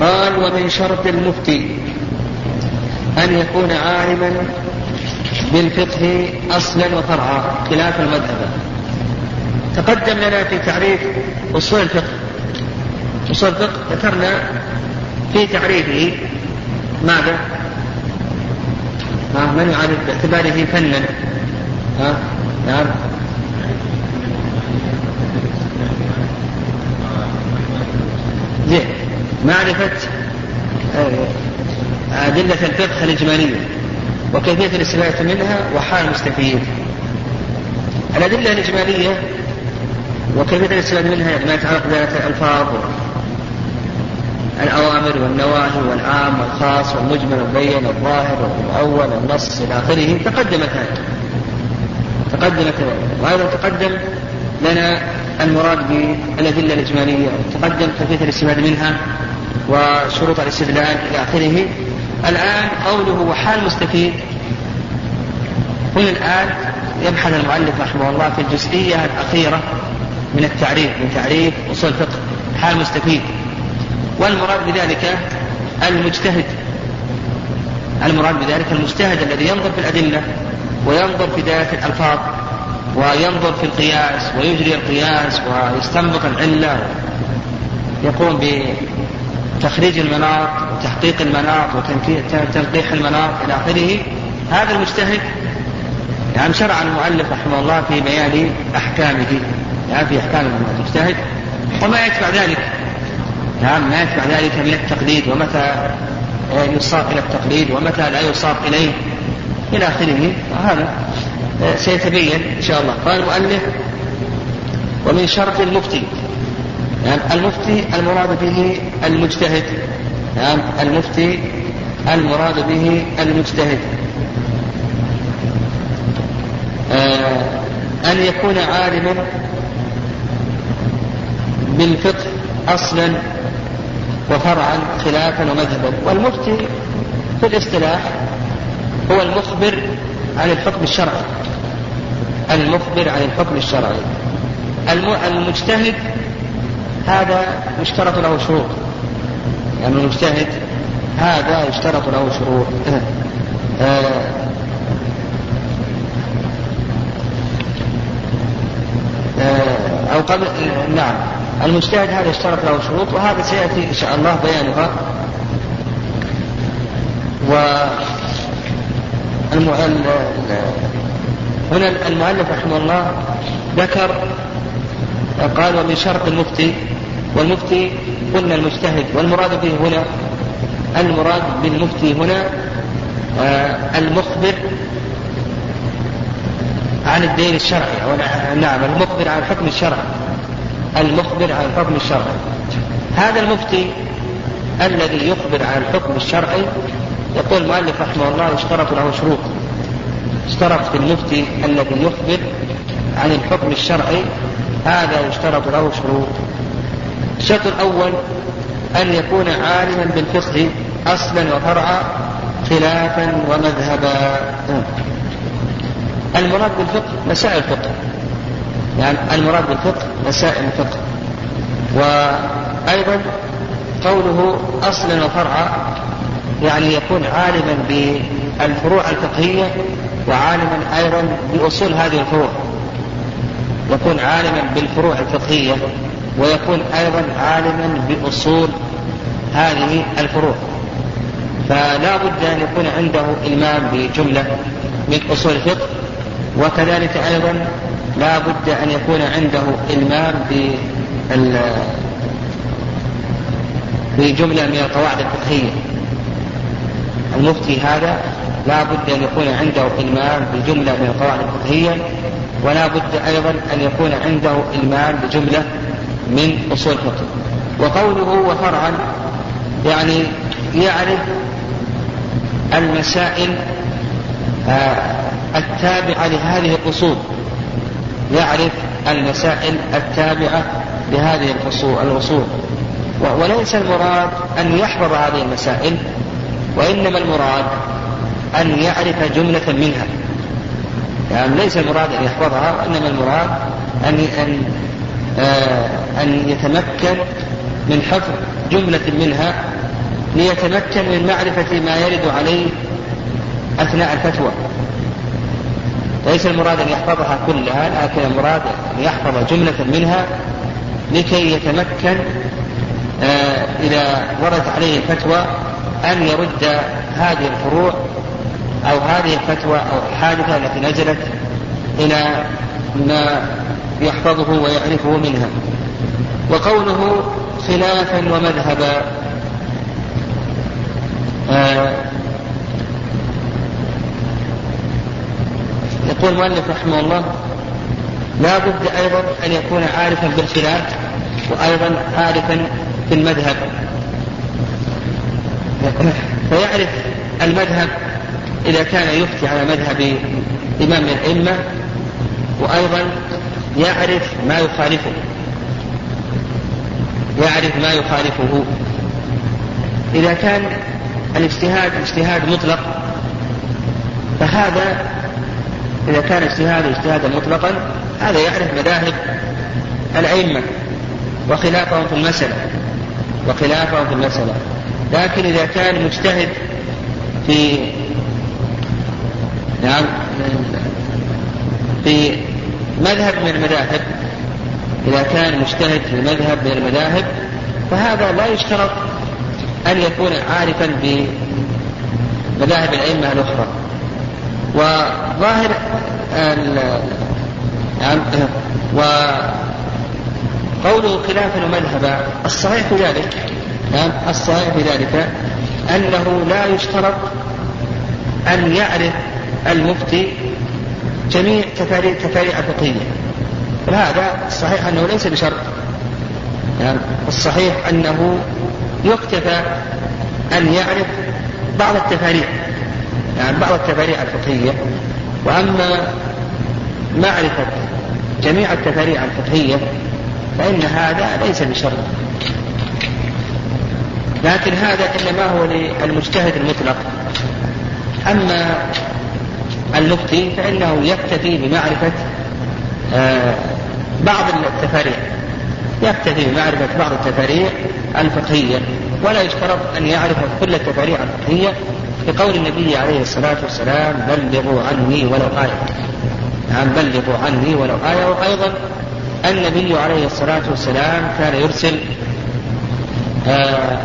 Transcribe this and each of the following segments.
قال ومن شرط المفتي أن يكون عالما بالفقه أصلا وفرعا خلاف المذهب. تقدم لنا في تعريف أصول الفقه. أصول الفقه ذكرنا في تعريفه ماذا؟ ها من يعرف باعتباره فنا؟ ها نعم. زين. معرفة آه، أدلة الفقه الإجمالية وكيفية الاستفادة منها وحال المستفيد. الأدلة الإجمالية وكيفية الاستفادة منها ما يتعلق بذات الألفاظ الأوامر والنواهي والعام والخاص والمجمل والبين والظاهر والمؤول والنص إلى آخره. تقدمت تقدمت وأيضا تقدم لنا المراد بالأدلة الإجمالية. تقدم كيفية الاستفادة منها وشروط الاستدلال إلى آخره. الآن قوله وحال مستفيد. هنا الآن يبحث المؤلف رحمه الله في الجزئية الأخيرة من التعريف من تعريف أصول الفقه حال مستفيد. والمراد بذلك المجتهد. المراد بذلك المجتهد الذي ينظر في الأدلة وينظر في دلالة الألفاظ وينظر في القياس ويجري القياس ويستنبط العلة. يقوم بتخريج المناط وتحقيق المناط وتنقيح المناط إلى آخره. هذا المجتهد يعني شرع المؤلف رحمه الله في بيان أحكامه يعني في أحكام المجتهد وما يتبع ذلك. نعم ما يتبع ذلك من التقليد ومتى يصاب إلى التقليد ومتى لا يصاب إليه إلى آخره. هذا سيتبين إن شاء الله. قال المؤلف ومن شرط المفتي. يعني المفتي المراد به المجتهد. يعني المفتي المراد به المجتهد. آه أن يكون عالما بالفقه أصلا وفرعا خلافا ومذهبا. والمفتي في الاصطلاح هو المخبر عن الحكم الشرعي. المخبر عن الحكم الشرعي. المجتهد هذا يشترط له شروط. يعني المجتهد هذا يشترط له شروط. آه آه أو قبل نعم. المجتهد هذا اشترط له شروط وهذا سيأتي إن شاء الله بيانها. و هنا المؤلف رحمه الله ذكر قال ومن شرط المفتي والمفتي قلنا المجتهد والمراد به هنا المراد بالمفتي هنا آه، المخبر عن الدين الشرعي أو نعم المخبر عن الحكم الشرعي المخبر عن الحكم الشرعي هذا المفتي الذي يخبر عن الحكم الشرعي يقول المؤلف رحمه الله يشترط له شروط. اشترط في المفتي الذي يخبر عن الحكم الشرعي هذا يشترط له شروط. الشرط الأول أن يكون عالما بالفقه أصلا وفرعا خلافا ومذهبا. المراد بالفقه مسائل الفقه. يعني المراد بالفقه مسائل الفقه. وأيضا قوله أصلا وفرعا يعني يكون عالما بالفروع الفقهية وعالما أيضا بأصول هذه الفروع. يكون عالما بالفروع الفقهية. ويكون أيضا عالما بأصول هذه الفروع. فلا بد أن يكون عنده إلمام بجملة من أصول الفقه وكذلك أيضا لا بد أن يكون عنده إلمام بجملة من القواعد الفقهية. المفتي هذا لا بد أن يكون عنده إلمام بجملة من القواعد الفقهية ولا بد أيضا أن يكون عنده إلمام بجملة من أصول الفقه. وقوله وفرعا يعني يعرف المسائل آه، التابعة لهذه الأصول. يعرف المسائل التابعة لهذه الأصول وليس المراد أن يحفظ هذه المسائل وإنما المراد أن يعرف جملة منها. يعني ليس المراد أن يحفظها وإنما المراد أن أن أن يتمكن من حفظ جملة منها ليتمكن من معرفة ما يرد عليه أثناء الفتوى. ليس المراد أن يحفظها كلها لكن المراد أن يحفظ جملة منها لكي يتمكن آه إذا وردت عليه الفتوى أن يرد هذه الفروع أو هذه الفتوى أو الحادثة التي نزلت إلى ما يحفظه ويعرفه منها. وقوله خلافا ومذهبا. آه يقول المؤلف رحمه الله لا بد أيضا أن يكون عارفا بالخلاف وأيضا عارفا بالمذهب. فيعرف المذهب إذا كان يفتي على مذهب إمام الأئمة وأيضا يعرف ما يخالفه. يعرف ما يخالفه. إذا كان الاجتهاد اجتهاد مطلق فهذا إذا كان اجتهاد اجتهادا مطلقا هذا يعرف مذاهب الأئمة وخلافهم في المسألة وخلافهم في المسألة. لكن إذا كان مجتهد في نعم في مذهب من المذاهب. إذا كان مجتهد في مذهب من المذاهب فهذا لا يشترط أن يكون عارفا بمذاهب الأئمة الأخرى. وظاهر وقوله خلافا ومذهبا الصحيح في ذلك نعم الصحيح في ذلك أنه لا يشترط أن يعرف المفتي جميع تفاريع الفقهية فهذا الصحيح أنه ليس بشرط. يعني الصحيح أنه يكتفى أن يعرف بعض التفاريع يعني بعض التفاريع الفقهية. وأما معرفة جميع التفاريع الفقهية فإن هذا ليس بشرط. لكن هذا إنما هو للمجتهد المطلق. أما المفتي فإنه يكتفي بمعرفة آه، بعض التفاريع يكتفي بمعرفة بعض التفاريع الفقهية ولا يشترط أن يعرف كل التفاريع الفقهية لقول النبي عليه الصلاة والسلام بلغوا عني ولو آية. نعم بلغوا عني ولو آية. وأيضا النبي عليه الصلاة والسلام كان يرسل آه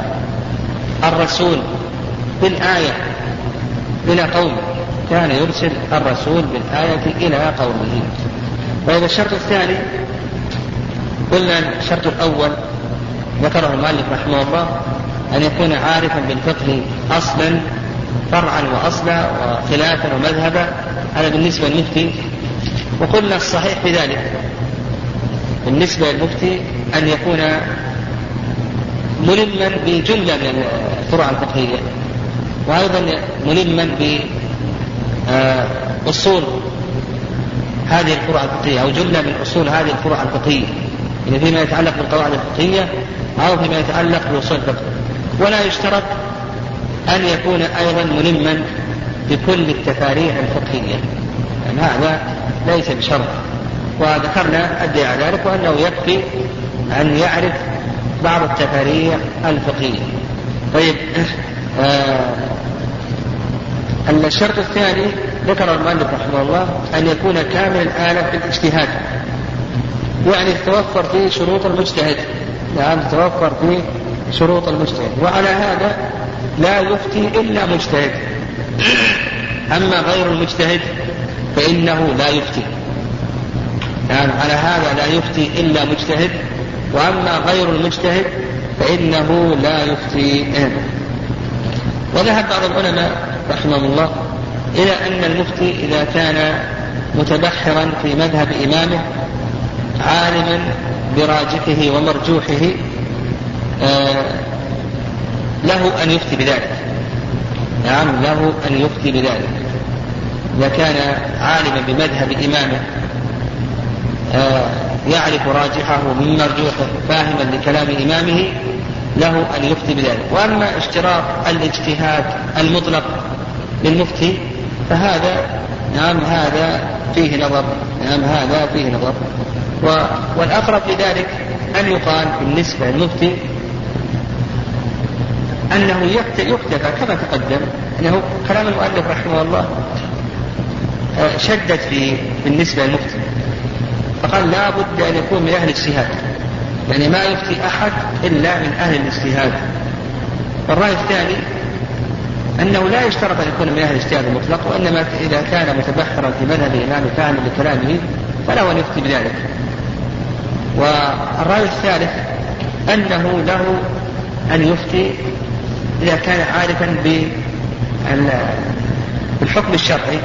الرسول بالآية إلى قومه كان يرسل الرسول بالآية إلى قومه. وإذا الشرط الثاني قلنا الشرط الأول ذكره المؤلف رحمه الله أن يكون عارفا بالفقه أصلا فرعا وأصلا وخلافا ومذهبا. هذا بالنسبة للمفتي. وقلنا الصحيح في ذلك. بالنسبة للمفتي أن يكون ملما بجملة من الفروع الفقهية. وأيضا ملما بأصول هذه الفروع الفقهية أو جملة من أصول هذه الفروع الفقهية. يعني فيما يتعلق بالقواعد الفقهية أو فيما يتعلق بأصول الفقه. ولا يشترط أن يكون أيضا ملما بكل التفاريع الفقهية. يعني هذا ليس بشرط. وذكرنا أدعي على ذلك وأنه يكفي أن يعرف بعض التفاريع الفقهية. طيب آه الشرط الثاني ذكر المؤلف رحمه الله أن يكون كامل الآلة في الاجتهاد. يعني تتوفر فيه شروط المجتهد. نعم تتوفر فيه شروط المجتهد. وعلى هذا لا يفتي إلا مجتهد. أما غير المجتهد فإنه لا يفتي. يعني على هذا لا يفتي إلا مجتهد. وأما غير المجتهد فإنه لا يفتي وذهب بعض العلماء رحمهم الله إلى أن المفتي إذا كان متبحرا في مذهب إمامه عالما براجحه ومرجوحه آه له أن يفتي بذلك. نعم له أن يفتي بذلك. إذا كان عالما بمذهب إمامه آه يعرف راجحه من مرجوحه فاهما لكلام إمامه له أن يفتي بذلك. وأما اشتراط الاجتهاد المطلق للمفتي فهذا نعم هذا فيه نظر نعم هذا فيه نظر. والأقرب لذلك أن يقال بالنسبة للمفتي أنه يكتفى كما تقدم أنه كلام المؤلف رحمه الله آه، شدد في بالنسبة للمفتي. فقال لا بد أن يكون من أهل الاجتهاد. يعني ما يفتي أحد إلا من أهل الاجتهاد. والرأي الثاني أنه لا يشترط أن يكون من أهل الاجتهاد المطلق وإنما إذا كان متبحرا في مذهب الإمام فاهما لكلامه فله أن يفتي بذلك والرأي الثالث أنه له أن يفتي إذا كان عارفا بالحكم الشرعي.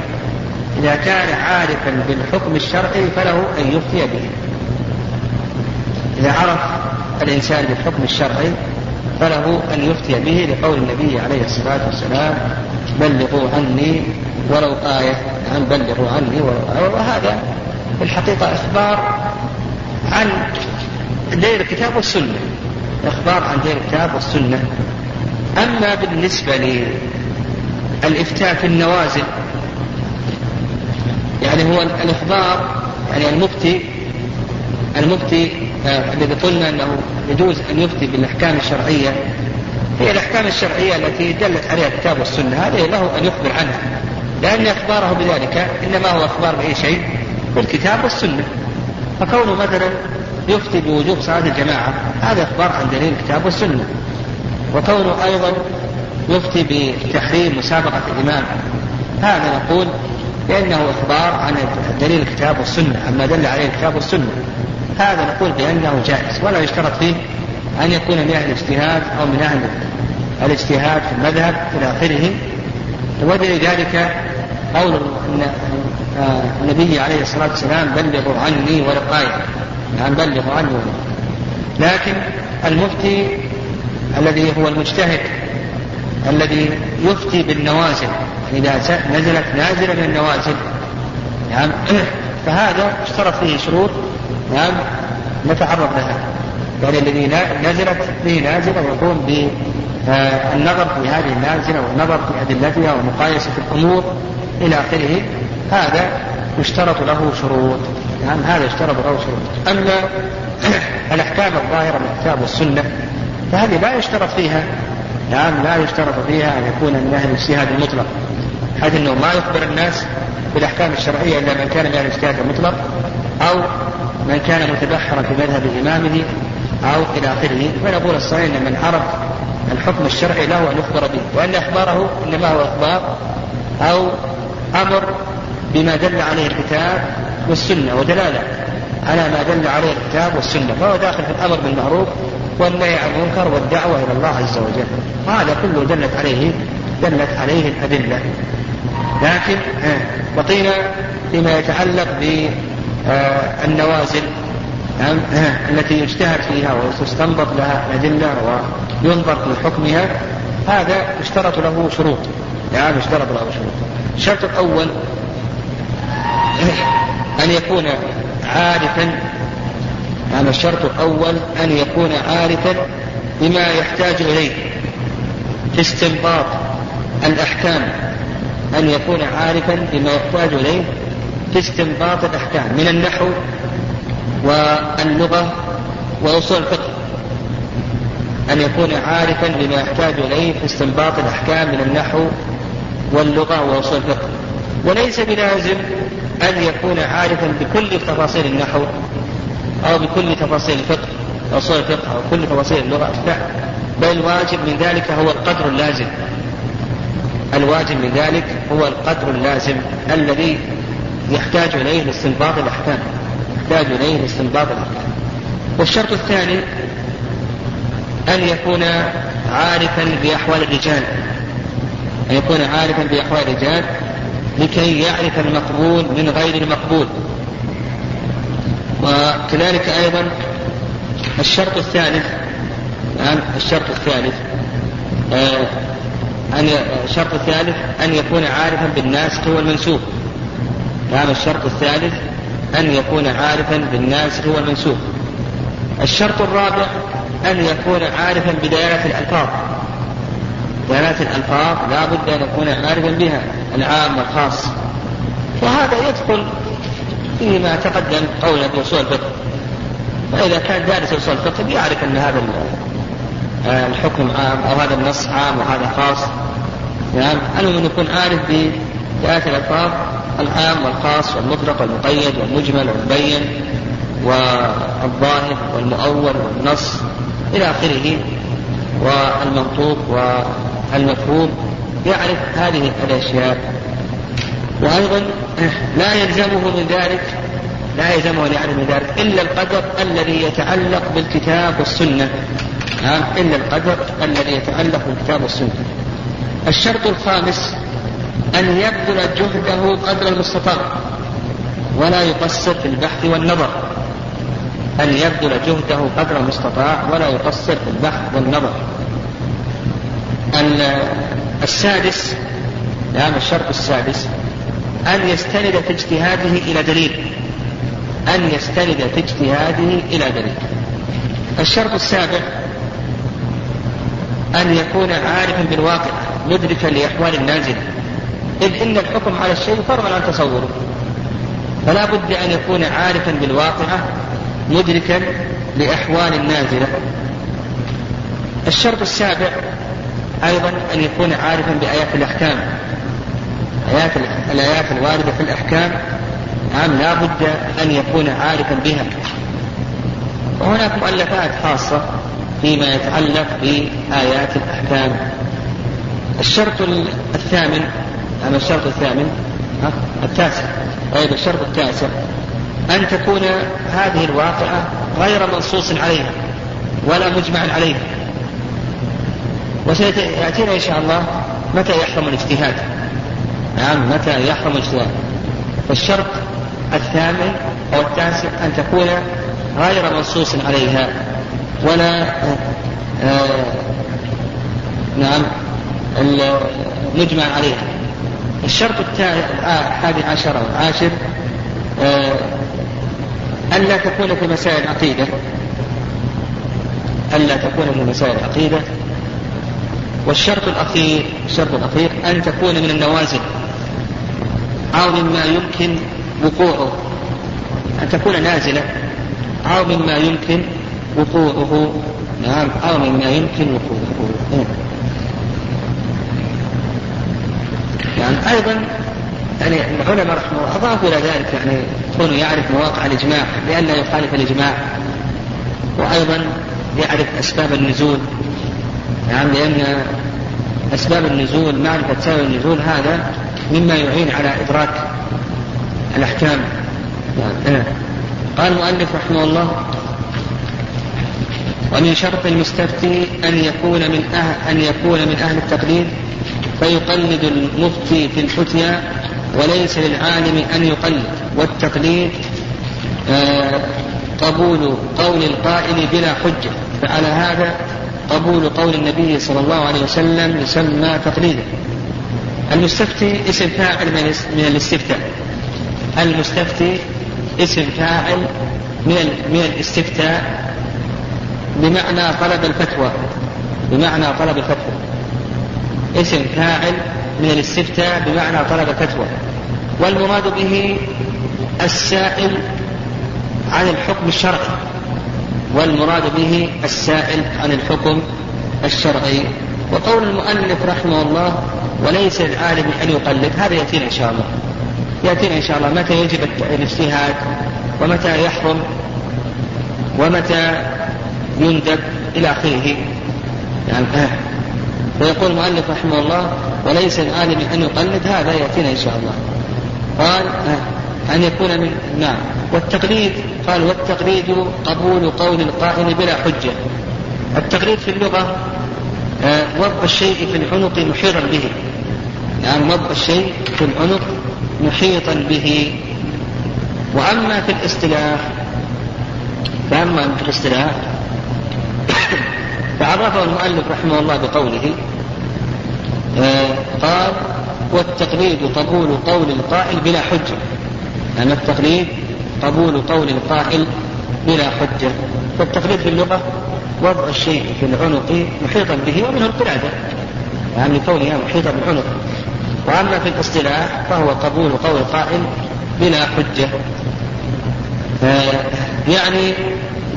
إذا كان عارفا بالحكم الشرعي فله أن يفتي به. إذا عرف الإنسان بالحكم الشرعي فله أن يفتي به لقول النبي عليه الصلاة والسلام بلغوا عني ولو آية. عن بلغوا عني ولو آية. وهذا في الحقيقة إخبار عن دير الكتاب والسنة. إخبار عن دير الكتاب والسنة. أما بالنسبة للإفتاء في النوازل يعني هو الإخبار يعني المفتي المفتي الذي قلنا أنه يجوز أن يفتي بالأحكام الشرعية. هي الأحكام الشرعية التي دلت عليها الكتاب والسنة هذه له أن يخبر عنها. لأن إخباره بذلك إنما هو إخبار بأي شيء؟ بالكتاب والسنة. فكونه مثلا يفتي بوجوب صلاة الجماعة هذا إخبار عن دليل الكتاب والسنة. وكونه أيضا يفتي بتحريم مسابقة الإمام هذا نقول بأنه إخبار عن دليل الكتاب والسنة عما دل عليه الكتاب والسنة هذا نقول بأنه جائز ولا يشترط فيه أن يكون من أهل الاجتهاد أو من أهل الاجتهاد في المذهب إلى آخره. ودليل ذلك قول النبي عليه الصلاة والسلام بلغوا عني آية نعم بلغوا عني ولو لكن المفتي الذي هو المجتهد الذي يفتي بالنوازل إذا نزلت نازلة من النوازل. نعم. فهذا اشترط فيه شروط. نعم. نتعرض لها. يعني الذي نزلت به نازلة يقوم بالنظر في هذه النازلة والنظر في أدلتها ومقايسة الأمور إلى آخره. هذا يشترط له شروط. نعم. هذا يشترط له شروط. أما الأحكام الظاهرة من الكتاب والسنة فهذه لا يشترط فيها. نعم. لا يشترط فيها أن يكون أهل الاجتهاد المطلق حيث أنه ما يخبر الناس بالأحكام الشرعية إلا من كان من الاجتهاد المطلق أو من كان متبحرا في مذهب إمامه أو إلى آخره. فنقول الصحيح أن من عرف الحكم الشرعي له أن يخبر به وأن إخباره إنما هو إخبار أو أمر بما دل عليه الكتاب والسنة ودلالة على ما دل عليه الكتاب والسنة. فهو داخل في الأمر بالمعروف والنهي عن المنكر والدعوة إلى الله عز وجل. وهذا كله دلت عليه دلت عليه الأدلة. لكن آه، بقينا فيما يتعلق بالنوازل نعم آه، التي يجتهد فيها وتستنبط لها الأدلة وينظر في حكمها هذا يشترط له شروط. نعم يشترط له شروط. الشرط الأول أن يكون عارفا نعم الشرط الأول أن يكون عارفا بما يحتاج إليه. في استنباط الأحكام أن يكون عارفا بما يحتاج إليه في استنباط الأحكام من النحو واللغة وأصول الفقه. أن يكون عارفا بما يحتاج إليه في استنباط الأحكام من النحو واللغة وأصول الفقه. وليس بلازم أن يكون عارفا بكل تفاصيل النحو أو بكل تفاصيل الفقه أصول الفقه أو كل تفاصيل اللغة لا بل الواجب من ذلك هو القدر اللازم. الواجب من ذلك هو القدر اللازم الذي يحتاج إليه لاستنباط الأحكام. يحتاج إليه لاستنباط الأحكام. والشرط الثاني أن يكون عارفا بأحوال الرجال. أن يكون عارفا بأحوال الرجال لكي يعرف المقبول من غير المقبول. وكذلك أيضا الشرط الثالث الشرط الثالث آه أن الشرط الثالث أن يكون عارفا بالناسخ والمنسوخ نعم الشرط الثالث أن يكون عارفا بالناسخ والمنسوخ الشرط الرابع أن يكون عارفا بدلالة الألفاظ. دلالة الألفاظ لا بد أن يكون عارفا بها العام والخاص. وهذا يدخل فيما تقدم قولا في أصول الفقه. فإذا كان دارس أصول الفقه يعرف أن هذا الحكم عام أو هذا النص عام وهذا خاص. نعم المهم أن يكون عارف بآيات الألفاظ العام والخاص والمطلق والمقيد والمجمل والمبين والظاهر والمؤول والنص إلى آخره. والمنطوق والمفهوم يعرف هذه الأشياء. وأيضا لا يلزمه من ذلك لا يلزمه أن يعلم من ذلك إلا القدر الذي يتعلق بالكتاب والسنة. نعم إلا القدر الذي يتعلق بالكتاب والسنة. الشرط الخامس أن يبذل جهده قدر المستطاع ولا يقصر في البحث والنظر. أن يبذل جهده قدر المستطاع ولا يقصر في البحث والنظر. السادس نعم الشرط السادس أن يستند في اجتهاده إلى دليل. أن يستند في اجتهاده إلى دليل. الشرط السابع أن يكون عارفا بالواقع مدركا لأحوال النازلة إذ إن الحكم على الشيء فرع عن تصوره. فلا بد أن يكون عارفا بالواقعة مدركا لأحوال النازلة الشرط السابع أيضا أن يكون عارفا بآيات الأحكام. آيات الآيات الواردة في الأحكام نعم لا بد أن يكون عارفا بها. وهناك مؤلفات خاصة فيما يتعلق بآيات الأحكام. الشرط الثامن أما الشرط الثامن التاسع طيب الشرط التاسع أن تكون هذه الواقعة غير منصوص عليها ولا مجمع عليها. وسيأتينا إن شاء الله متى يحرم الاجتهاد. نعم متى يحرم الاجتهاد. فالشرط الثامن أو التاسع أن تكون غير منصوص عليها. ولا آه نعم المجمع عليها. الشرط الحادي عشر أو العاشر آه ألا تكون في مسائل العقيدة ألا تكون في مسائل العقيدة والشرط الأخير الشرط الأخير أن تكون من النوازل. أو مما يمكن وقوعه. أن تكون نازلة. أو مما يمكن وقوعه. نعم أو مما يمكن وقوعه. يعني أيضا يعني العلماء رحمه الله أضافوا إلى ذلك يعني كونه يعرف مواقع الإجماع لئلا يخالف الإجماع. وأيضا يعرف أسباب النزول. نعم لأن أسباب النزول معرفة سبب النزول هذا مما يعين على إدراك الأحكام. يعني قال المؤلف رحمه الله ومن شرط المستفتي أن يكون من أهل أن يكون من أهل التقليد فيقلد المفتي في الفتيا وليس للعالم أن يقلد. والتقليد آه قبول قول القائل بلا حجة. فعلى هذا قبول قول النبي صلى الله عليه وسلم يسمى تقليدا. المستفتي اسم فاعل من الاستفتاء. المستفتي اسم فاعل من من الاستفتاء. بمعنى طلب الفتوى. بمعنى طلب الفتوى. اسم فاعل من الاستفتاء بمعنى طلب الفتوى. والمراد به السائل عن الحكم الشرعي. والمراد به السائل عن الحكم الشرعي. وقول المؤلف رحمه الله وليس العالم أن يقلد هذا يأتينا إن شاء الله. يأتينا إن شاء الله. متى يجب الاجتهاد؟ ومتى يحرم؟ ومتى يندب إلى آخره. يعني. فيقول المؤلف رحمه الله وليس العالم أن يقلد هذا يأتينا إن شاء الله. قال. أن يكون من نعم. والتقليد قال والتقليد قبول قول القائل بلا حجة. التقليد في اللغة آه وضع الشيء في العنق محيطا به. يعني وضع الشيء في العنق محيطا به. وأما في الاصطلاح فأما في الاصطلاح فعرفه المؤلف رحمه الله بقوله آه قال والتقليد قبول قول القائل بلا حجة. يعني التقليد قبول قول القائل بلا حجة. فالتقليد في اللغة وضع الشيء في العنق محيطا به ومنه القلادة يعني كونها محيطة بالعنق. وأما في الاصطلاح فهو قبول قول القائل بلا حجة. يعني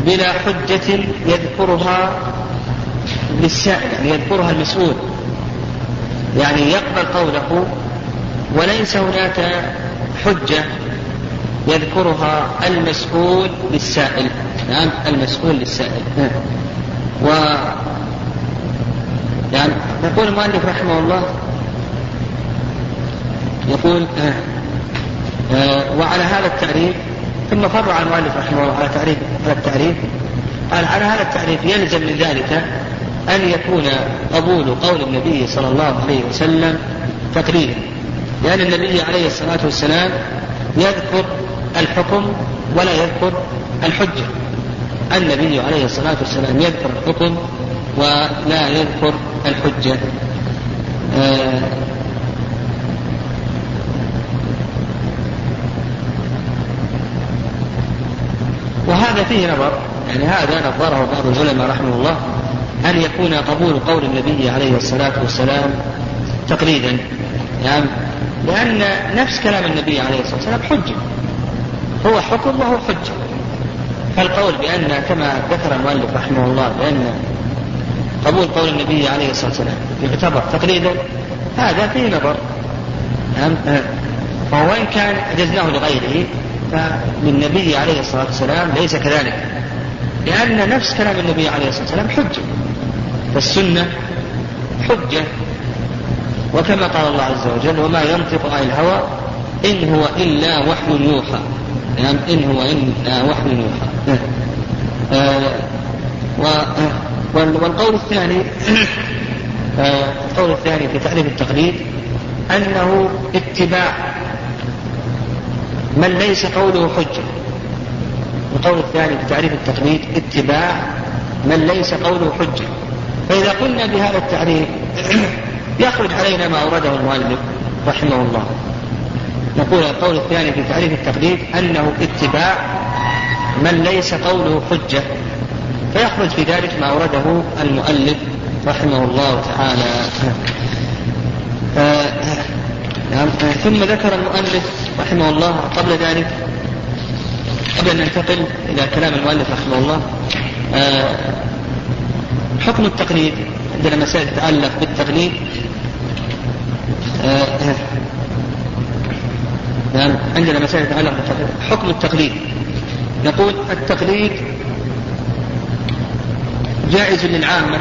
بلا حجة يذكرها للسائل يعني يذكرها المسؤول. يعني يقبل قوله وليس هناك حجة يذكرها المسؤول للسائل. نعم المسؤول للسائل. و يعني يقول المؤلف رحمه الله يقول آه وعلى هذا التعريف ثم فرع المؤلف رحمه الله على تعريف على التعريف قال على هذا التعريف يلزم من ذلك أن يكون قبول قول النبي صلى الله عليه وسلم تقريرا لأن النبي عليه الصلاة والسلام يذكر الحكم ولا يذكر الحجة. النبي عليه الصلاة والسلام يذكر الحكم ولا يذكر الحجة. آه. وهذا فيه نظر يعني هذا نظره بعض العلماء رحمه الله. أن يكون قبول قول النبي عليه الصلاة والسلام تقليدا. يعني لأن نفس كلام النبي عليه الصلاة والسلام حجة. هو حكم وهو حجة. فالقول بأن كما ذكر المؤلف رحمه الله بأن قبول قول النبي عليه الصلاة والسلام يعتبر تقليدا هذا فيه نظر. نعم. فهو وإن كان أجزناه لغيره فللنبي عليه الصلاة والسلام ليس كذلك. لأن نفس كلام النبي عليه الصلاة والسلام حجة. فالسنة حجة وكما قال الله عز وجل وما ينطق عن الهوى إن هو إلا وحي يوحى. نعم إن هو إلا وحي يوحى. آه والقول الثاني آه القول الثاني في تعريف التقليد أنه اتباع من ليس قوله حجة. القول الثاني في تعريف التقليد اتباع من ليس قوله حجة. فإذا قلنا بهذا التعريف يخرج علينا ما أورده المؤلف رحمه الله. نقول القول الثاني في تعريف التقليد أنه اتباع من ليس قوله حجة. فيخرج في ذلك ما أورده المؤلف رحمه الله تعالى. آه نعم ثم ذكر المؤلف رحمه الله قبل ذلك. قبل أن ننتقل إلى كلام المؤلف رحمه الله آه حكم التقليد عندنا مسائل تتعلق بالتقليد؟ آه نعم عندنا مسائل تتعلق بالتقليد. حكم التقليد. نقول التقليد جائز للعامة.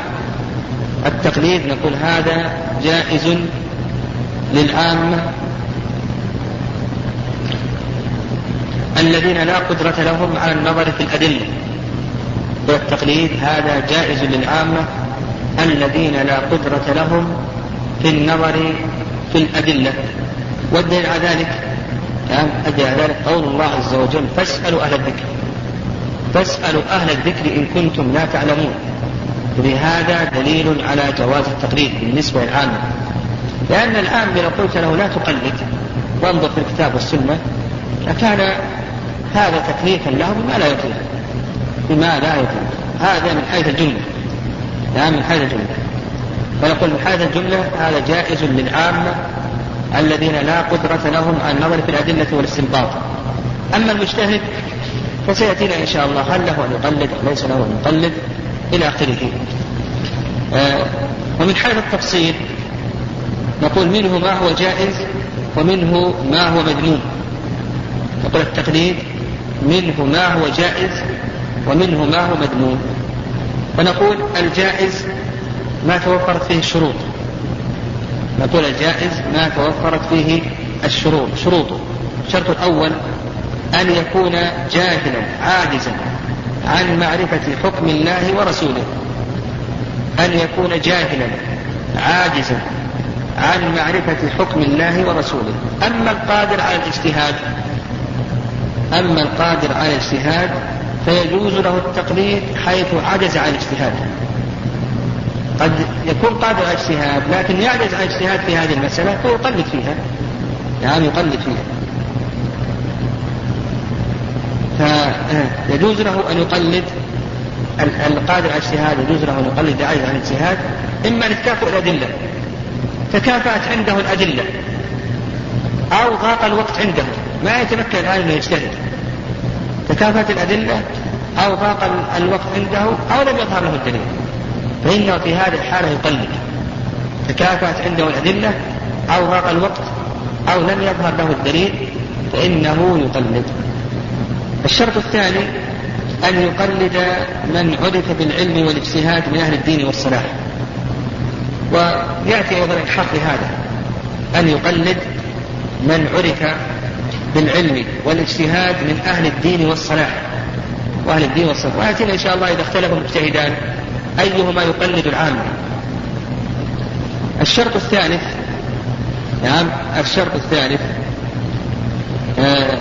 التقليد نقول هذا جائز للعامة. الذين لا قدرة لهم على النظر في الأدلة. والتقليد هذا جائز للعامة. الذين لا قدرة لهم في النظر في الأدلة. والدليل على ذلك الدليل على ذلك قول الله عز وجل فاسألوا أهل الذكر فاسألوا أهل الذكر إن كنتم لا تعلمون. بهذا دليل على جواز التقليد بالنسبة للعامة. لأن العام لو قلت له لا تقلد وانظر في الكتاب والسنة لكان هذا تكليفا له بما لا يطيق بما لا يطيق هذا من حيث الجملة. لا من حيث الجملة. فنقول من حيث الجملة هذا جائز للعامة الذين لا قدرة لهم على النظر في الأدلة والاستنباط. أما المجتهد فسيأتينا إن شاء الله. هل له أن يقلد أو ليس له أن يقلد؟ إلى آخره. آه ومن حيث التفصيل نقول منه ما هو جائز ومنه ما هو مذموم. نقول التقليد منه ما هو جائز ومنه ما هو مذموم. ونقول الجائز ما توفرت فيه الشروط نقول الجائز ما توفرت فيه الشروط شروطه. الشرط الأول أن يكون جاهلا عاجزا عن معرفة حكم الله ورسوله. أن يكون جاهلا عاجزا عن معرفة حكم الله ورسوله. أما القادر على الاجتهاد أما القادر على الاجتهاد فيجوز له التقليد حيث عجز عن الاجتهاد. قد يكون قادر على الاجتهاد لكن يعجز عن الاجتهاد في هذه المسألة فيقلد فيها. نعم يقلد فيها. فيجوز له أن يقلد القادر على الاجتهاد يجوز له أن يقلد عجز عن الاجتهاد إما لتكافؤ الأدلة. تكافأت عنده الأدلة أو ضاق الوقت عنده ما يتمكن الآن أنه يجتهد تكافأت الأدلة أو ضاق الوقت عنده أو لم يظهر له الدليل. فإنه في هذه الحالة يقلد. تكافأت عنده الأدلة أو ضاق الوقت أو لم يظهر له الدليل فإنه يقلد. الشرط الثاني أن يقلد من عرف بالعلم والاجتهاد من أهل الدين والصلاح. ويأتي أيضا الحق لهذا أن يقلد من عرف بالعلم والاجتهاد من أهل الدين والصلاح وأهل الدين والصلاح ويأتينا إن شاء الله إذا اختلف المجتهدان أيهما يقلد العامة الشرط الثالث نعم الشرط الثالث آه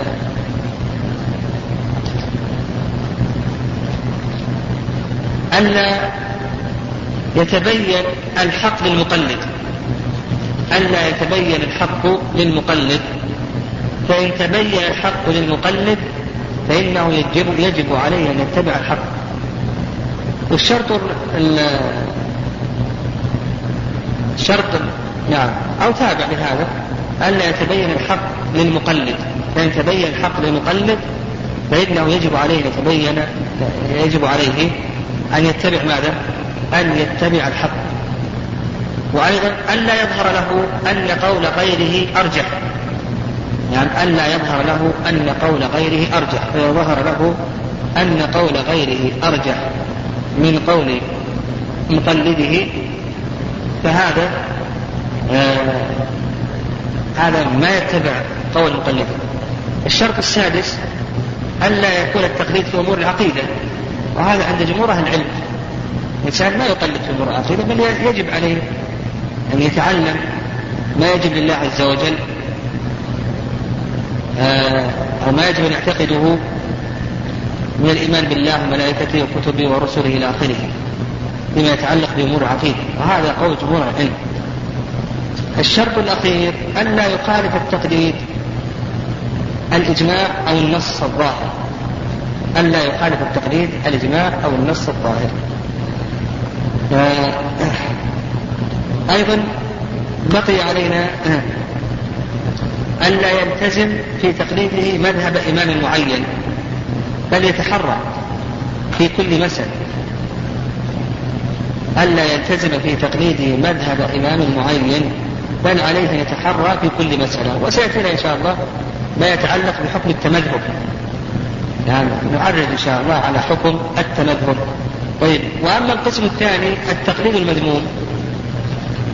ألا يتبين الحق للمقلد. ألا يتبين الحق للمقلد. فإن تبين الحق للمقلد فإنه يجب, يجب عليه أن يتبع الحق. والشرط الشرط نعم. أو تابع لهذا. ألا يتبين الحق للمقلد. فإن تبين الحق للمقلد فإنه يجب عليه أن يتبين يجب عليه أن يتبع ماذا؟ أن يتبع الحق. وأيضا ألا يظهر له أن قول غيره أرجح. يعني ألا يظهر له أن قول غيره أرجح فإذا ظهر له أن قول غيره أرجح من قول مقلده فهذا آه هذا ما يتبع قول مقلده الشرط السادس ألا يكون التقليد في أمور العقيدة وهذا عند جمهور أهل العلم. الإنسان ما يقلد في أمور العقيدة بل يجب عليه أن يتعلم ما يجب لله عز وجل أو ما يجب أن يعتقده من الإيمان بالله وملائكته وكتبه ورسله إلى آخره فيما يتعلق بأمور العقيدة وهذا قول جمهور العلم. الشرط الأخير أن لا يخالف التقليد الإجماع أو النص الظاهر. أن لا يخالف التقليد الإجماع أو النص الظاهر. آه، أيضا بقي علينا ألا يلتزم في تقليده مذهب إمام معين بل يتحرى في كل مسألة. ألا يلتزم في تقليده مذهب إمام معين بل عليه أن يتحرى في كل مسألة. وسيأتينا إن شاء الله ما يتعلق بحكم التمذهب. يعني نعرج إن شاء الله على حكم التمذهب. طيب وأما القسم الثاني التقليد المذموم.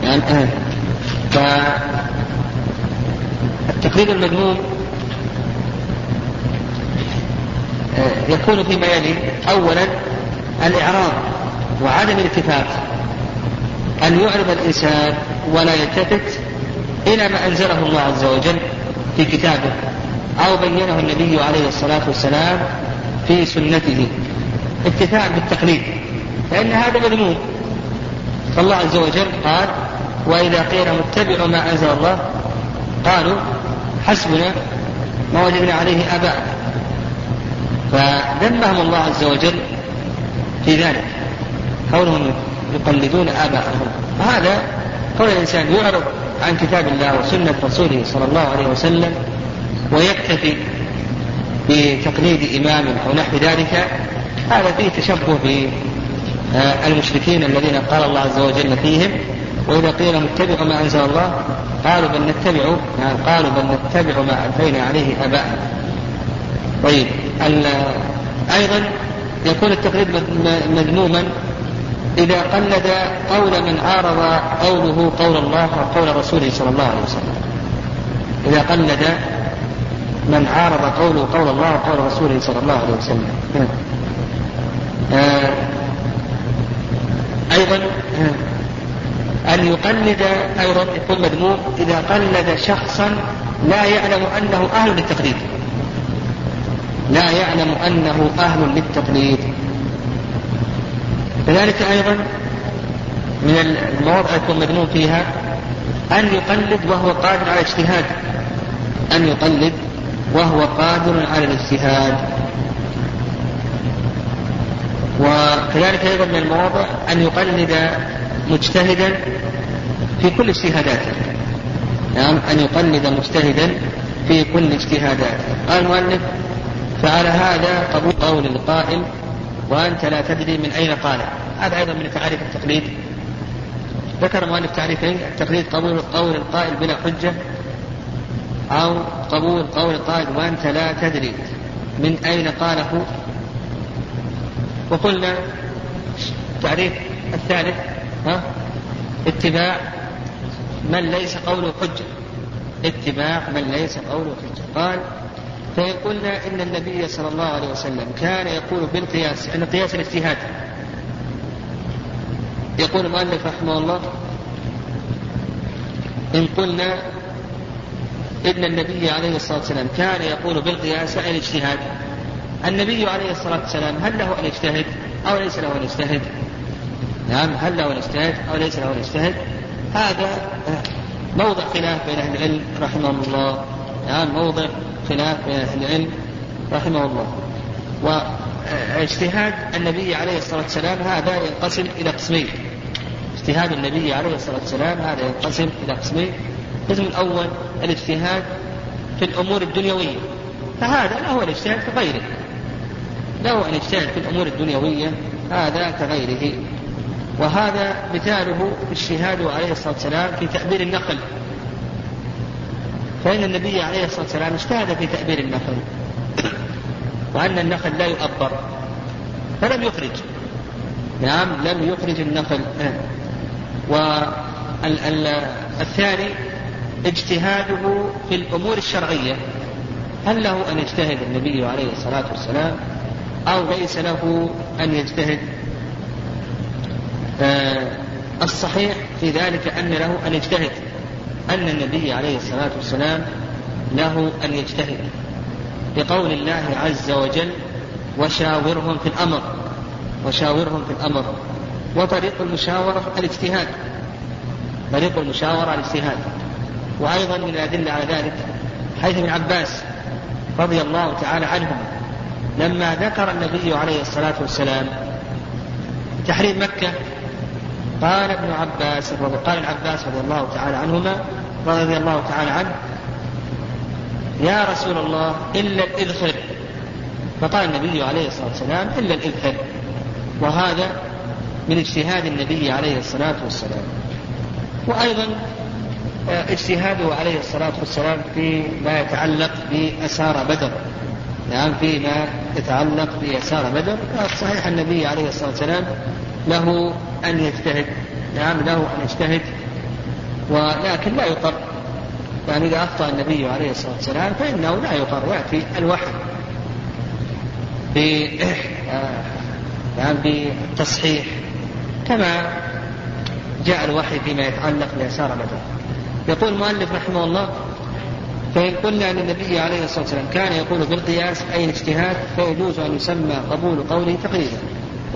يعني فالتقليد المذموم آه، يكون فيما يلي أولا الإعراض وعدم الالتفات أن يعرض الإنسان ولا يلتفت إلى ما أنزله الله عز وجل في كتابه أو بينه النبي عليه الصلاة والسلام في سنته. اكتفاء بالتقليد فإن هذا مذموم. فالله عز وجل قال وإذا قيل متبعوا ما أنزل الله قالوا حسبنا ما وجدنا عليه آباءنا فذمهم الله عز وجل في ذلك. كونهم يقلدون آباءهم. وهذا كون الإنسان يعرض عن كتاب الله وسنة رسوله صلى الله عليه وسلم ويكتفي بتقليد إمام أو نحو ذلك. هذا فيه تشبه بالمشركين الذين قال الله عز وجل فيهم. وإذا قيل اتبعوا ما أنزل الله قالوا بل نتبع يعني قالوا بل نتبع ما ألفينا عليه آباءنا. طيب أيضا يكون التقليد مذموما إذا قلد قول من عارض قوله قول الله وقول رسوله صلى الله عليه وسلم. إذا قلد من عارض قوله قول الله وقول رسوله صلى الله عليه وسلم. آه أيضا أن يقلد أيضا يكون مذموم إذا قلد شخصا لا يعلم أنه أهل للتقليد. لا يعلم أنه أهل للتقليد. كذلك أيضا من المواضع يكون مذموم فيها أن يقلد وهو قادر على اجتهاد أن يقلد وهو قادر على الاجتهاد. وكذلك أيضا من المواضع أن يقلد مجتهدا في كل اجتهاداته نعم أن يقلد مجتهدا في كل اجتهاداته قال المؤلف فعلى هذا قبول قول القائل وأنت لا تدري من أين قال هذا أيضا من تعريف التقليد. ذكر المؤلف تعريفين التقليد قبول قول القائل بلا حجة أو قبول قول القائل وأنت لا تدري من أين قاله وقلنا تعريف الثالث ها؟ اتباع من ليس قوله حجة. اتباع من ليس قوله حجة. قال فإن قلنا إن النبي صلى الله عليه وسلم كان يقول بالقياس أن قياس الاجتهاد. يقول المؤلف رحمه الله إن قلنا إن النبي عليه الصلاة والسلام كان يقول بالقياس الاجتهاد النبي عليه الصلاة والسلام هل له أن يجتهد أو ليس له أن يجتهد؟ نعم هل له أن يجتهد أو ليس له أن يجتهد هذا موضع خلاف بين أهل العلم رحمهم الله. نعم موضع خلاف بين أهل العلم رحمه الله. واجتهاد النبي عليه الصلاة والسلام هذا ينقسم إلى قسمين. اجتهاد النبي عليه الصلاة والسلام هذا ينقسم إلى قسمين. القسم الأول الاجتهاد في الأمور الدنيوية. فهذا له الاجتهاد في غيره له أن يجتهد في الأمور الدنيوية هذا كغيره. وهذا مثاله اجتهاد عليه الصلاة والسلام في تأبير النخل فإن النبي عليه الصلاة والسلام اجتهد في تأبير النخل وأن النخل لا يؤبر فلم يخرج. نعم لم يخرج النخل والثاني اجتهاده في الأمور الشرعية. هل له أن يجتهد النبي عليه الصلاة والسلام؟ أو ليس له أن يجتهد؟ الصحيح في ذلك أن له أن يجتهد أن النبي عليه الصلاة والسلام له أن يجتهد بقول الله عز وجل وشاورهم في الأمر وشاورهم في الأمر. وطريق المشاورة الاجتهاد طريق المشاورة الاجتهاد. وأيضا من الأدلة على ذلك حيث ابن عباس رضي الله تعالى عنهما لما ذكر النبي عليه الصلاة والسلام تحريم مكة قال ابن عباس قال العباس رضي الله تعالى عنهما رضي الله تعالى عنه يا رسول الله إلا الإذخر. فقال النبي عليه الصلاة والسلام إلا الإذخر. وهذا من اجتهاد النبي عليه الصلاة والسلام. وأيضا آه، اجتهاده عليه الصلاة والسلام فيما يتعلق بأسار بدر. نعم فيما يتعلق بأسار بدر. صحيح النبي عليه الصلاة والسلام له أن يجتهد. نعم له أن يجتهد ولكن لا يقر يعني إذا أخطأ النبي عليه الصلاة والسلام فإنه لا يقر يأتي الوحي يعني بالتصحيح كما جاء الوحي فيما يتعلق بأسار بدر. يقول المؤلف رحمه الله فإن قلنا أن النبي عليه الصلاة والسلام كان يقول بالقياس أي الاجتهاد فيجوز أن يسمى قبول قوله تقليدا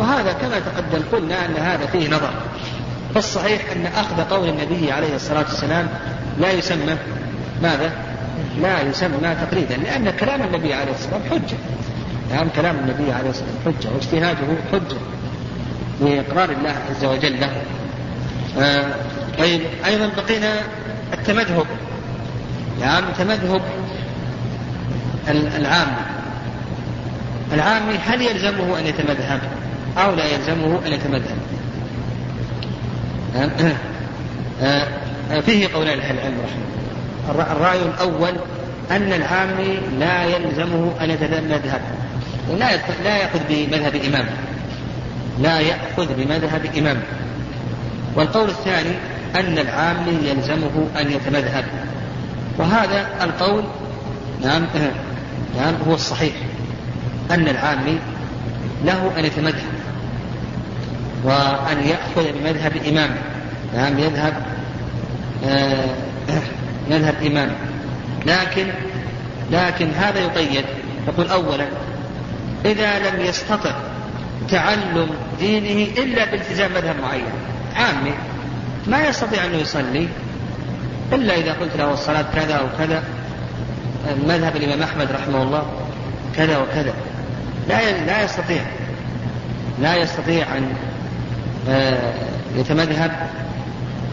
وهذا كما تقدم قلنا أن هذا فيه نظر. فالصحيح أن أخذ قول النبي عليه الصلاة والسلام لا يسمى ماذا؟ لا يسمى تقليدا لأن كلام النبي عليه الصلاة والسلام حجة. نعم كلام النبي عليه الصلاة والسلام حجة واجتهاده حجة لإقرار الله عز وجل له. آه طيب أيضا بقينا التمذهب. نعم تمذهب العام. العامي هل يلزمه أن يتمذهب؟ أو لا يلزمه أن يتمذهب آه، آه، فيه قولان لأهل العلم رحمه الرأي الأول أن العامي لا يلزمه أن يتمذهب ولا لا يأخذ بمذهب إمام. لا يأخذ بمذهب إمام. والقول الثاني أن العامي يلزمه أن يتمذهب وهذا القول نعم نعم هو الصحيح. أن العامي له أن يتمذهب وأن يأخذ بمذهب إمام نعم يذهب آه إمام لكن لكن هذا يقيد. يقول أولا إذا لم يستطع تعلم دينه إلا بالتزام مذهب معين عامي ما يستطيع أنه يصلي إلا إذا قلت له الصلاة كذا أو كذا مذهب الإمام أحمد رحمه الله كذا وكذا. لا لا يستطيع. لا يستطيع أن يتمذهب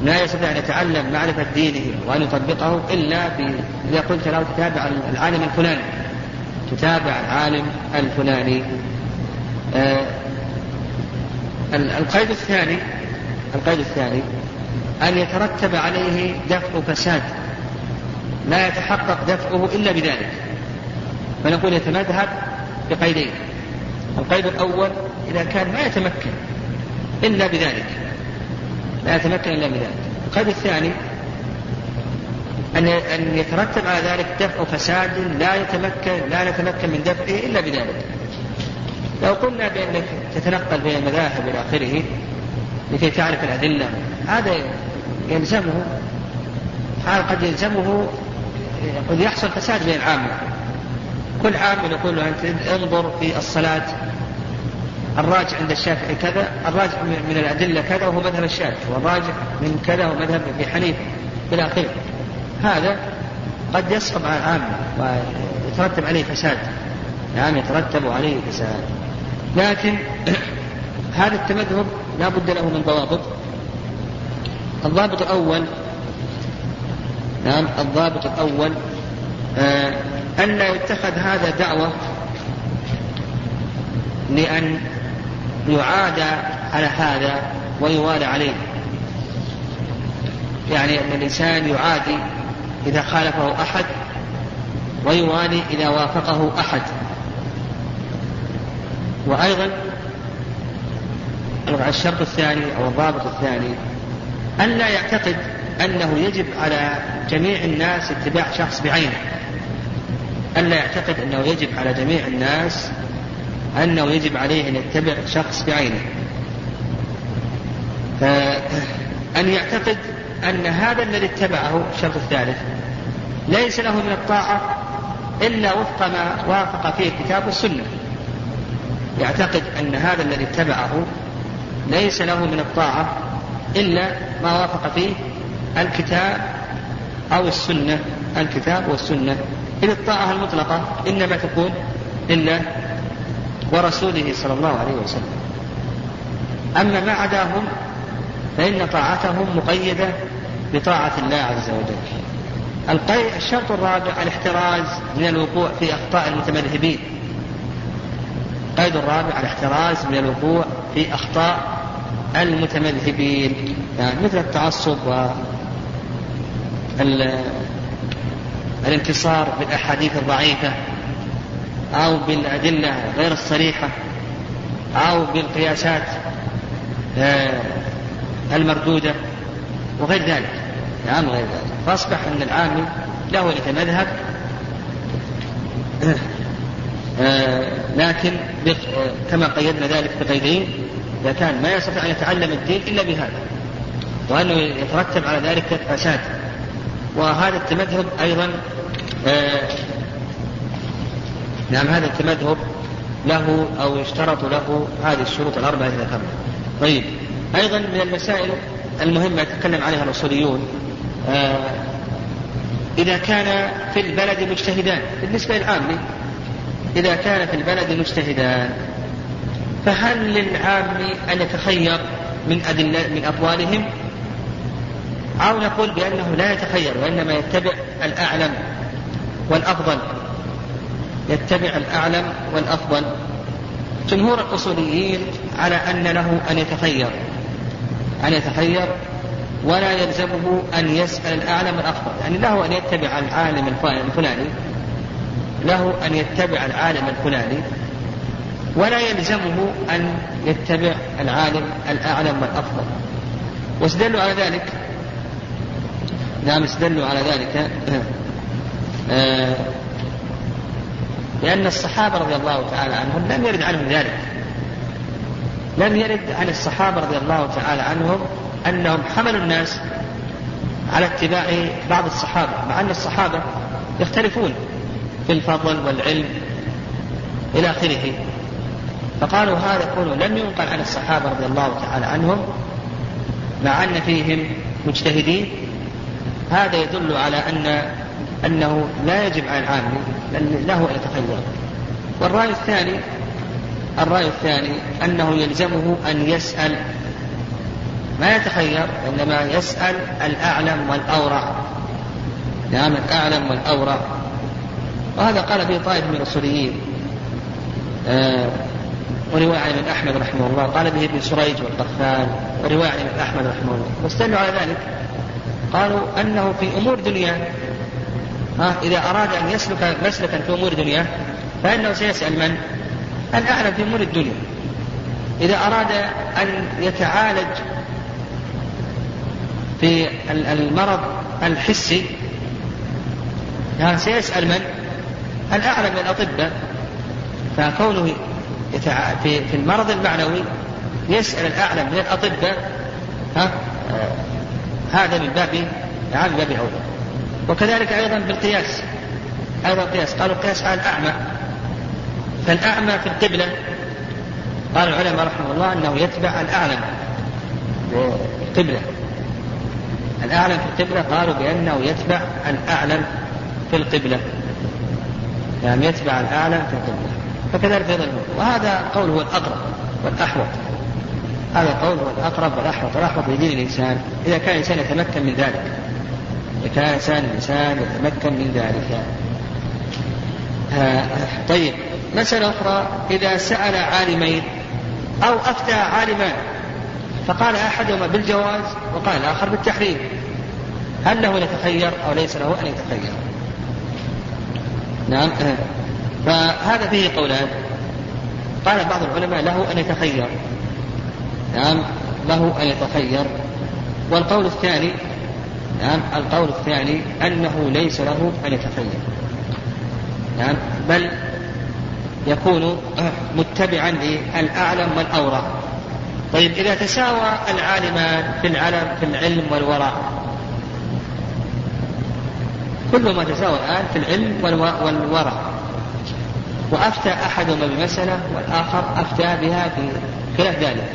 لا يستطيع أن يتعلم معرفة دينه وأن يطبقه إلا إذا قلت له تتابع العالم الفلاني. تتابع العالم الفلاني. آه، القيد الثاني القيد الثاني أن يترتب عليه دفع فساد. لا يتحقق دفعه إلا بذلك. فنقول يتمذهب بقيدين. القيد الأول إذا كان ما يتمكن إلا بذلك. لا يتمكن إلا بذلك. القيد الثاني أن أن يترتب على ذلك دفع فساد لا يتمكن لا نتمكن من دفعه إلا بذلك. لو قلنا بأنك تتنقل بين المذاهب إلى آخره لكي تعرف الأدلة هذا يلزمه هذا قد يلزمه قد يحصل فساد بين العامة كل عام يقول له أنت انظر في الصلاة الراجع عند الشافعي كذا الراجع من الأدلة كذا وهو مذهب الشافعي والراجع من كذا هو مذهب أبي حنيفة إلى آخره. هذا قد يسقط على العامة ويترتب عليه فساد نعم يترتب عليه فساد. لكن هذا التمذهب لا بد له من ضوابط. الضابط الأول نعم الضابط الأول آه أن لا يتخذ هذا دعوة لأن يعاد على هذا ويوالى عليه. يعني أن الإنسان يعادي إذا خالفه أحد ويوالي إذا وافقه أحد. وأيضا الشرط الثاني أو الضابط الثاني أن لا يعتقد أنه يجب على جميع الناس اتباع شخص بعينه. أن لا يعتقد أنه يجب على جميع الناس أنه يجب عليه أن يتبع شخص بعينه. أن يعتقد أن هذا الذي اتبعه الشرط الثالث. ليس له من الطاعة إلا وفق ما وافق فيه الكتاب والسنة يعتقد أن هذا الذي اتبعه ليس له من الطاعة إلا ما وافق فيه الكتاب أو السنة. الكتاب والسنة. إذ الطاعة المطلقة إنما تكون لله ورسوله صلى الله عليه وسلم. أما ما عداهم فإن طاعتهم مقيدة بطاعة الله عز وجل. الشرط الرابع الاحتراز من الوقوع في أخطاء المتمذهبين. القيد الرابع الاحتراز من الوقوع في أخطاء المتمذهبين. يعني مثل التعصب و الانتصار بالأحاديث الضعيفة. أو بالأدلة غير الصريحة أو بالقياسات آه، المردودة وغير ذلك. نعم غير ذلك. فأصبح أن العامل له يتمذهب آه، لكن كما قيدنا ذلك بقيدين إذا كان ما يستطيع أن يتعلم الدين إلا بهذا وأنه يترتب على ذلك فساد وهذا التمذهب أيضا آه، نعم هذا التمذهب له أو يشترط له هذه الشروط الأربعة إذا ذكرنا طيب أيضا من المسائل المهمة يتكلم عليها الأصوليون آه، إذا كان في البلد مجتهدان بالنسبة للعامي إذا كان في البلد مجتهدان فهل للعام أن يتخير من أدلة من أقوالهم؟ أو نقول بأنه لا يتخير وإنما يتبع الأعلم والأفضل. يتبع الأعلم والأفضل. جمهور الأصوليين على أن له أن يتخير أن يتخير ولا يلزمه أن يسأل الأعلم الأفضل. يعني له أن يتبع العالم الفلاني له أن يتبع العالم الفلاني. ولا يلزمه أن يتبع العالم الأعلم والأفضل. واستدلوا على ذلك؟ نعم استدلوا على ذلك؟ آه، لأن الصحابة رضي الله تعالى عنهم لم يرد عنهم ذلك. لم يرد عن الصحابة رضي الله تعالى عنهم أنهم حملوا الناس على اتباع بعض الصحابة مع أن الصحابة يختلفون في الفضل والعلم إلى آخره. فقالوا هذا كله لم ينقل عن الصحابة رضي الله تعالى عنهم مع أن فيهم مجتهدين. هذا يدل على أن أنه لا يجب على العامل له أن يتخير والرأي الثاني الرأي الثاني أنه يلزمه أن يسأل. ما يتخير إنما يسأل الأعلم والأورع. نعم الأعلم والأورع. وهذا قال به طائف من الأصوليين. آه ورواية عن أحمد رحمه الله. قال به ابن سريج والقفال ورواية عن أحمد رحمه الله. واستدلوا على ذلك. قالوا أنه في أمور دنياه ها إذا أراد أن يسلك مسلكا في أمور دنياه فإنه سيسأل من؟ الأعلم في أمور الدنيا إذا أراد أن يتعالج في المرض الحسي يعني سيسأل من؟ الأعلم من الأطباء فكونه في في المرض المعنوي يسأل الأعلم من الأطباء ها هذا من باب يعني من باب أولى وكذلك أيضا بالقياس أيضا قياس. قالوا القياس على الأعمى فالأعمى في القبلة قال العلماء رحمه الله أنه يتبع الأعلم في القبلة. الأعلم في القبلة قالوا بأنه يتبع الأعلم في القبلة. يعني يتبع الأعلم في القبلة. فكذلك أيضا وهذا قول هو الأقرب والأحوط. هذا القول هو الأقرب والأحوط. والأحوط لدين الإنسان. إذا كان الإنسان يتمكن من ذلك. إذا كان الإنسان يتمكن من ذلك. آه طيب مسألة أخرى إذا سأل عالمين أو أفتى عالمان فقال أحدهما بالجواز وقال الآخر بالتحريم هل له أن يتخير أو ليس له أن يتخير؟ نعم فهذا فيه قولان. قال بعض العلماء له أن يتخير. نعم له أن يتخير. والقول الثاني نعم القول الثاني أنه ليس له أن يتخير. نعم بل يكون متبعا للأعلم والأورع طيب إذا تساوى العالمان في العلم في العلم والورع كل ما تساوى الآن في العلم والورع وأفتى أحدهما بمسألة والآخر أفتى بها في خلاف ذلك.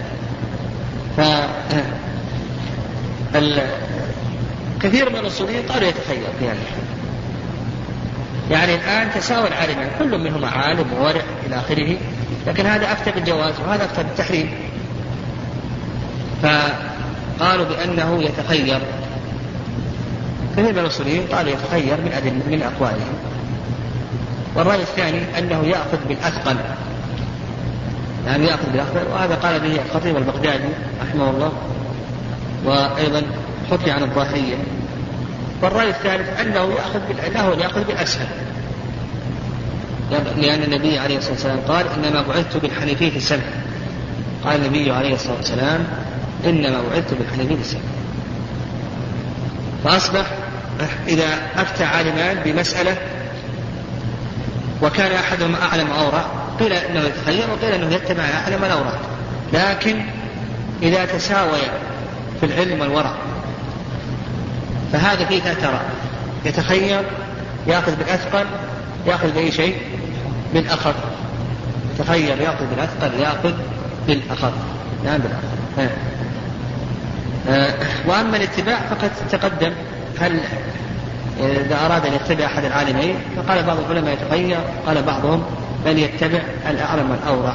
ف كثير من الاصوليين قالوا يتخير في هذا يعني الآن تساوى العالمان كل منهما عالم وورع إلى آخره لكن هذا أفتى بالجواز وهذا أفتى بالتحريم. فقالوا بأنه يتخير. كثير من الاصوليين قالوا يتخير من أدل من أقوالهم والرأي الثاني أنه يأخذ بالأثقل. يعني يأخذ بالأثقل وهذا قال به الخطيب البغدادي رحمه الله وأيضا حكي عن الظاهرية والرأي الثالث أنه يأخذ له يأخذ بالأسهل. لأن النبي عليه الصلاة والسلام قال إنما بعثت بالحنيفية السمح قال النبي عليه الصلاة والسلام إنما بعثت بالحنيفية السمح فأصبح إذا أفتى عالمان بمسألة وكان أحدهما أعلم أورع قيل أنه يتخير وقيل أنه يتبع أعلم الأورع لكن إذا تساويا في العلم والورع فهذا فيه ثلاثة يتخير يأخذ بالأثقل يأخذ بأي شيء؟ بالأخف يتخير يأخذ بالأثقل يأخذ بالأخف نعم بالأخف آه وأما الاتباع فقد تقدم. هل إذا أراد أن يتبع أحد العالمين فقال بعض العلماء يتغير قال بعضهم بل يتبع الأعلم والأورع